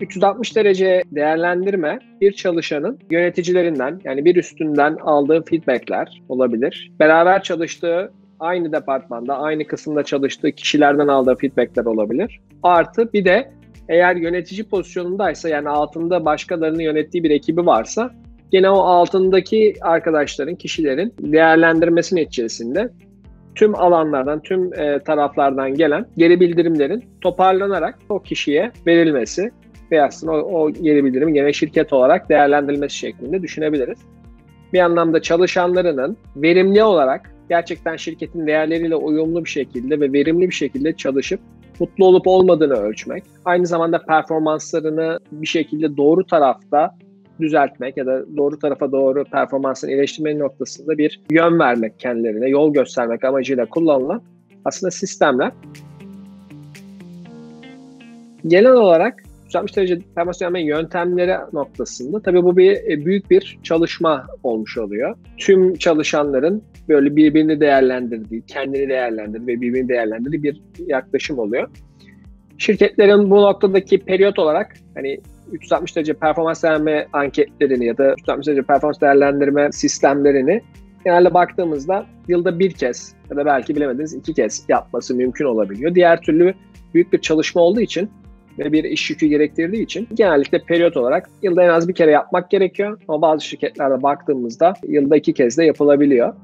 360 derece değerlendirme bir çalışanın yöneticilerinden yani bir üstünden aldığı feedbackler olabilir. Beraber çalıştığı aynı departmanda, aynı kısımda çalıştığı kişilerden aldığı feedbackler olabilir. Artı bir de eğer yönetici pozisyonundaysa yani altında başkalarını yönettiği bir ekibi varsa gene o altındaki arkadaşların, kişilerin değerlendirmesi neticesinde tüm alanlardan, tüm e, taraflardan gelen geri bildirimlerin toparlanarak o kişiye verilmesi ve aslında o, o geri bildirimin gene şirket olarak değerlendirilmesi şeklinde düşünebiliriz. Bir anlamda çalışanlarının verimli olarak gerçekten şirketin değerleriyle uyumlu bir şekilde ve verimli bir şekilde çalışıp mutlu olup olmadığını ölçmek, aynı zamanda performanslarını bir şekilde doğru tarafta düzeltmek ya da doğru tarafa doğru performansını iyileştirme noktasında bir yön vermek kendilerine, yol göstermek amacıyla kullanılan aslında sistemler. Genel olarak 360 derece performans yöntemleri noktasında tabii bu bir e, büyük bir çalışma olmuş oluyor. Tüm çalışanların böyle birbirini değerlendirdiği, kendini değerlendirdiği ve birbirini değerlendirdiği bir yaklaşım oluyor. Şirketlerin bu noktadaki periyot olarak hani 360 derece performans değerlendirme anketlerini ya da 360 derece performans değerlendirme sistemlerini genelde baktığımızda yılda bir kez ya da belki bilemediniz iki kez yapması mümkün olabiliyor. Diğer türlü büyük bir çalışma olduğu için ve bir iş yükü gerektirdiği için genellikle periyot olarak yılda en az bir kere yapmak gerekiyor. Ama bazı şirketlerde baktığımızda yılda iki kez de yapılabiliyor.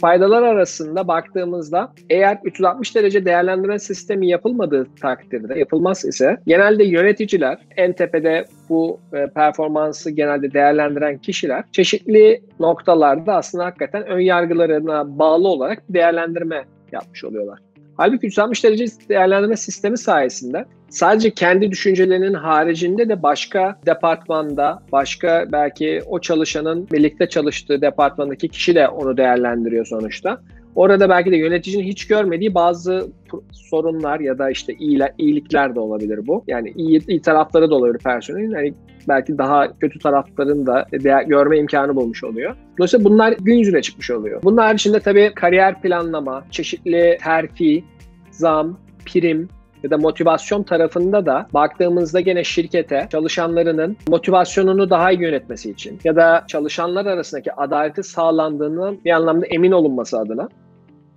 Faydalar arasında baktığımızda eğer 360 derece değerlendirme sistemi yapılmadığı takdirde, yapılmaz ise genelde yöneticiler en tepede bu e, performansı genelde değerlendiren kişiler çeşitli noktalarda aslında hakikaten ön yargılarına bağlı olarak değerlendirme yapmış oluyorlar. Halbuki 360 derece değerlendirme sistemi sayesinde sadece kendi düşüncelerinin haricinde de başka departmanda, başka belki o çalışanın birlikte çalıştığı departmandaki kişi de onu değerlendiriyor sonuçta. Orada belki de yöneticinin hiç görmediği bazı sorunlar ya da işte iyilikler de olabilir bu. Yani iyi, iyi tarafları da olabilir personelin. Yani belki daha kötü taraflarını da değer, görme imkanı bulmuş oluyor. Dolayısıyla bunlar gün yüzüne çıkmış oluyor. Bunlar içinde tabii kariyer planlama, çeşitli terfi, zam, prim, ya da motivasyon tarafında da baktığımızda gene şirkete çalışanlarının motivasyonunu daha iyi yönetmesi için ya da çalışanlar arasındaki adaleti sağlandığının bir anlamda emin olunması adına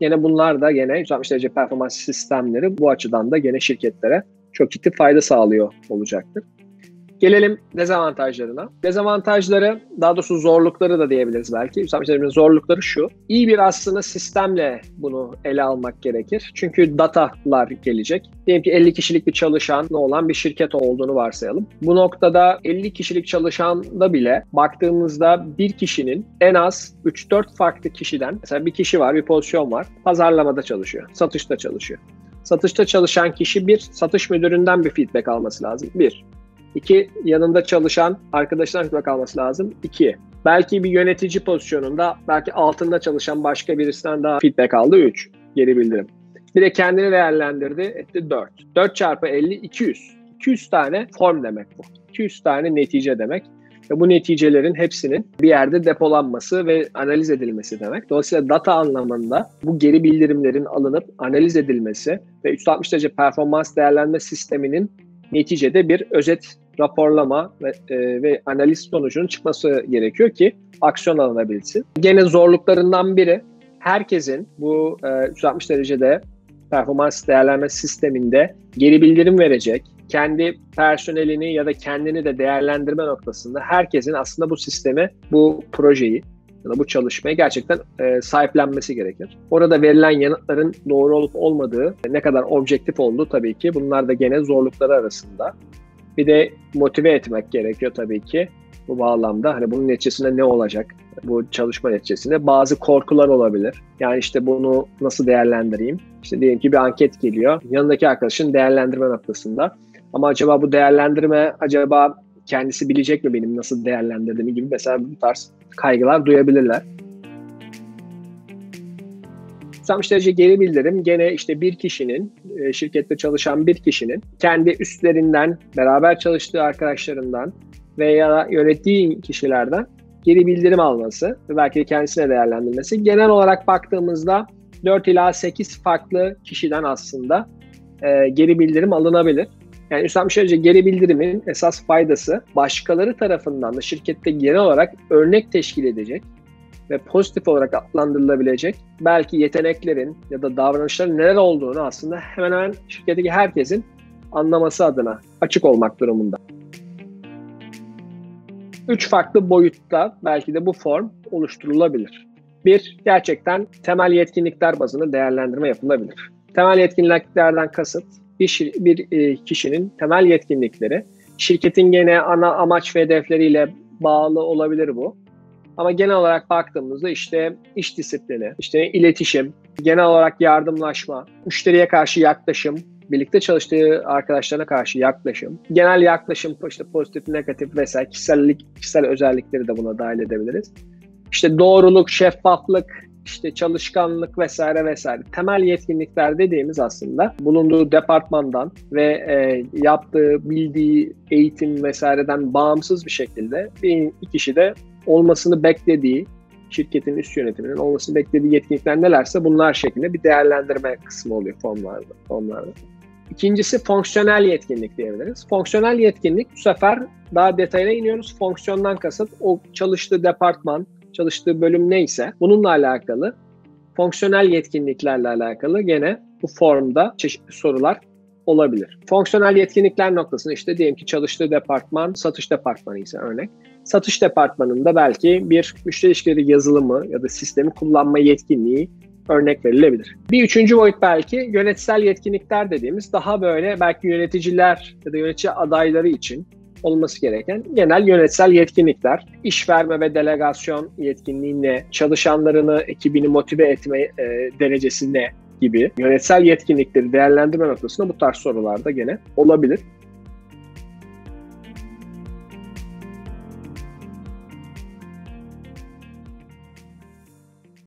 Yine bunlar da gene 160 derece performans sistemleri bu açıdan da gene şirketlere çok ciddi fayda sağlıyor olacaktır. Gelelim dezavantajlarına. Dezavantajları, daha doğrusu zorlukları da diyebiliriz belki. 160 derecenin zorlukları şu. İyi bir aslında sistemle bunu ele almak gerekir. Çünkü datalar gelecek. Diyelim ki 50 kişilik bir çalışan olan bir şirket olduğunu varsayalım. Bu noktada 50 kişilik çalışanda bile baktığımızda bir kişinin en az 3-4 farklı kişiden, mesela bir kişi var, bir pozisyon var, pazarlamada çalışıyor, satışta çalışıyor. Satışta çalışan kişi bir, satış müdüründen bir feedback alması lazım. Bir. İki, yanında çalışan arkadaşlar feedback alması lazım. İki, belki bir yönetici pozisyonunda belki altında çalışan başka birisinden daha feedback aldı. Üç, geri bildirim. Bir de kendini değerlendirdi, etti 4. 4 çarpı 50, 200. 200 tane form demek bu. 200 tane netice demek. Ve bu neticelerin hepsinin bir yerde depolanması ve analiz edilmesi demek. Dolayısıyla data anlamında bu geri bildirimlerin alınıp analiz edilmesi ve 360 derece performans değerlenme sisteminin neticede bir özet raporlama ve, e, ve analiz sonucunun çıkması gerekiyor ki aksiyon alınabilsin. Gene zorluklarından biri herkesin bu e, 360 derecede performans değerlenme sisteminde geri bildirim verecek, kendi personelini ya da kendini de değerlendirme noktasında herkesin aslında bu sistemi, bu projeyi ya da bu çalışmayı gerçekten e, sahiplenmesi gerekir. Orada verilen yanıtların doğru olup olmadığı, ne kadar objektif olduğu tabii ki bunlar da gene zorlukları arasında. Bir de motive etmek gerekiyor tabii ki bu bağlamda. Hani bunun neticesinde ne olacak? Bu çalışma neticesinde bazı korkular olabilir. Yani işte bunu nasıl değerlendireyim? İşte diyelim ki bir anket geliyor. Yanındaki arkadaşın değerlendirme noktasında. Ama acaba bu değerlendirme acaba kendisi bilecek mi benim nasıl değerlendirdiğimi gibi mesela bu tarz kaygılar duyabilirler. 360 derece geri bildirim gene işte bir kişinin, e, şirkette çalışan bir kişinin kendi üstlerinden, beraber çalıştığı arkadaşlarından veya yönettiği kişilerden geri bildirim alması ve belki de kendisine değerlendirmesi. Genel olarak baktığımızda 4 ila 8 farklı kişiden aslında e, geri bildirim alınabilir. Yani 360 derece geri bildirimin esas faydası başkaları tarafından da şirkette genel olarak örnek teşkil edecek ve pozitif olarak adlandırılabilecek belki yeteneklerin ya da davranışların neler olduğunu aslında hemen hemen şirketteki herkesin anlaması adına açık olmak durumunda. Üç farklı boyutta belki de bu form oluşturulabilir. Bir, gerçekten temel yetkinlikler bazında değerlendirme yapılabilir. Temel yetkinliklerden kasıt bir, bir e, kişinin temel yetkinlikleri şirketin gene ana amaç ve hedefleriyle bağlı olabilir bu. Ama genel olarak baktığımızda işte iş disiplini, işte iletişim, genel olarak yardımlaşma, müşteriye karşı yaklaşım, birlikte çalıştığı arkadaşlarına karşı yaklaşım, genel yaklaşım işte pozitif, negatif vesaire kişisellik, kişisel özellikleri de buna dahil edebiliriz. İşte doğruluk, şeffaflık, işte çalışkanlık vesaire vesaire temel yetkinlikler dediğimiz aslında bulunduğu departmandan ve e, yaptığı bildiği eğitim vesaireden bağımsız bir şekilde bir kişi de olmasını beklediği şirketin üst yönetiminin olmasını beklediği yetkinlikler nelerse bunlar şeklinde bir değerlendirme kısmı oluyor formlarda. formlarda. İkincisi fonksiyonel yetkinlik diyebiliriz. Fonksiyonel yetkinlik bu sefer daha detayına iniyoruz. Fonksiyondan kasıt o çalıştığı departman, çalıştığı bölüm neyse bununla alakalı fonksiyonel yetkinliklerle alakalı gene bu formda çeşitli sorular olabilir. Fonksiyonel yetkinlikler noktasında işte diyelim ki çalıştığı departman satış departmanı ise örnek. Satış departmanında belki bir müşteri ilişkileri yazılımı ya da sistemi kullanma yetkinliği örnek verilebilir. Bir üçüncü boyut belki yönetsel yetkinlikler dediğimiz daha böyle belki yöneticiler ya da yönetici adayları için olması gereken genel yönetsel yetkinlikler. İş verme ve delegasyon yetkinliği ne? Çalışanlarını, ekibini motive etme e, derecesi? Gibi yönetsel yetkinlikleri değerlendirme noktasında bu tarz sorularda gene olabilir.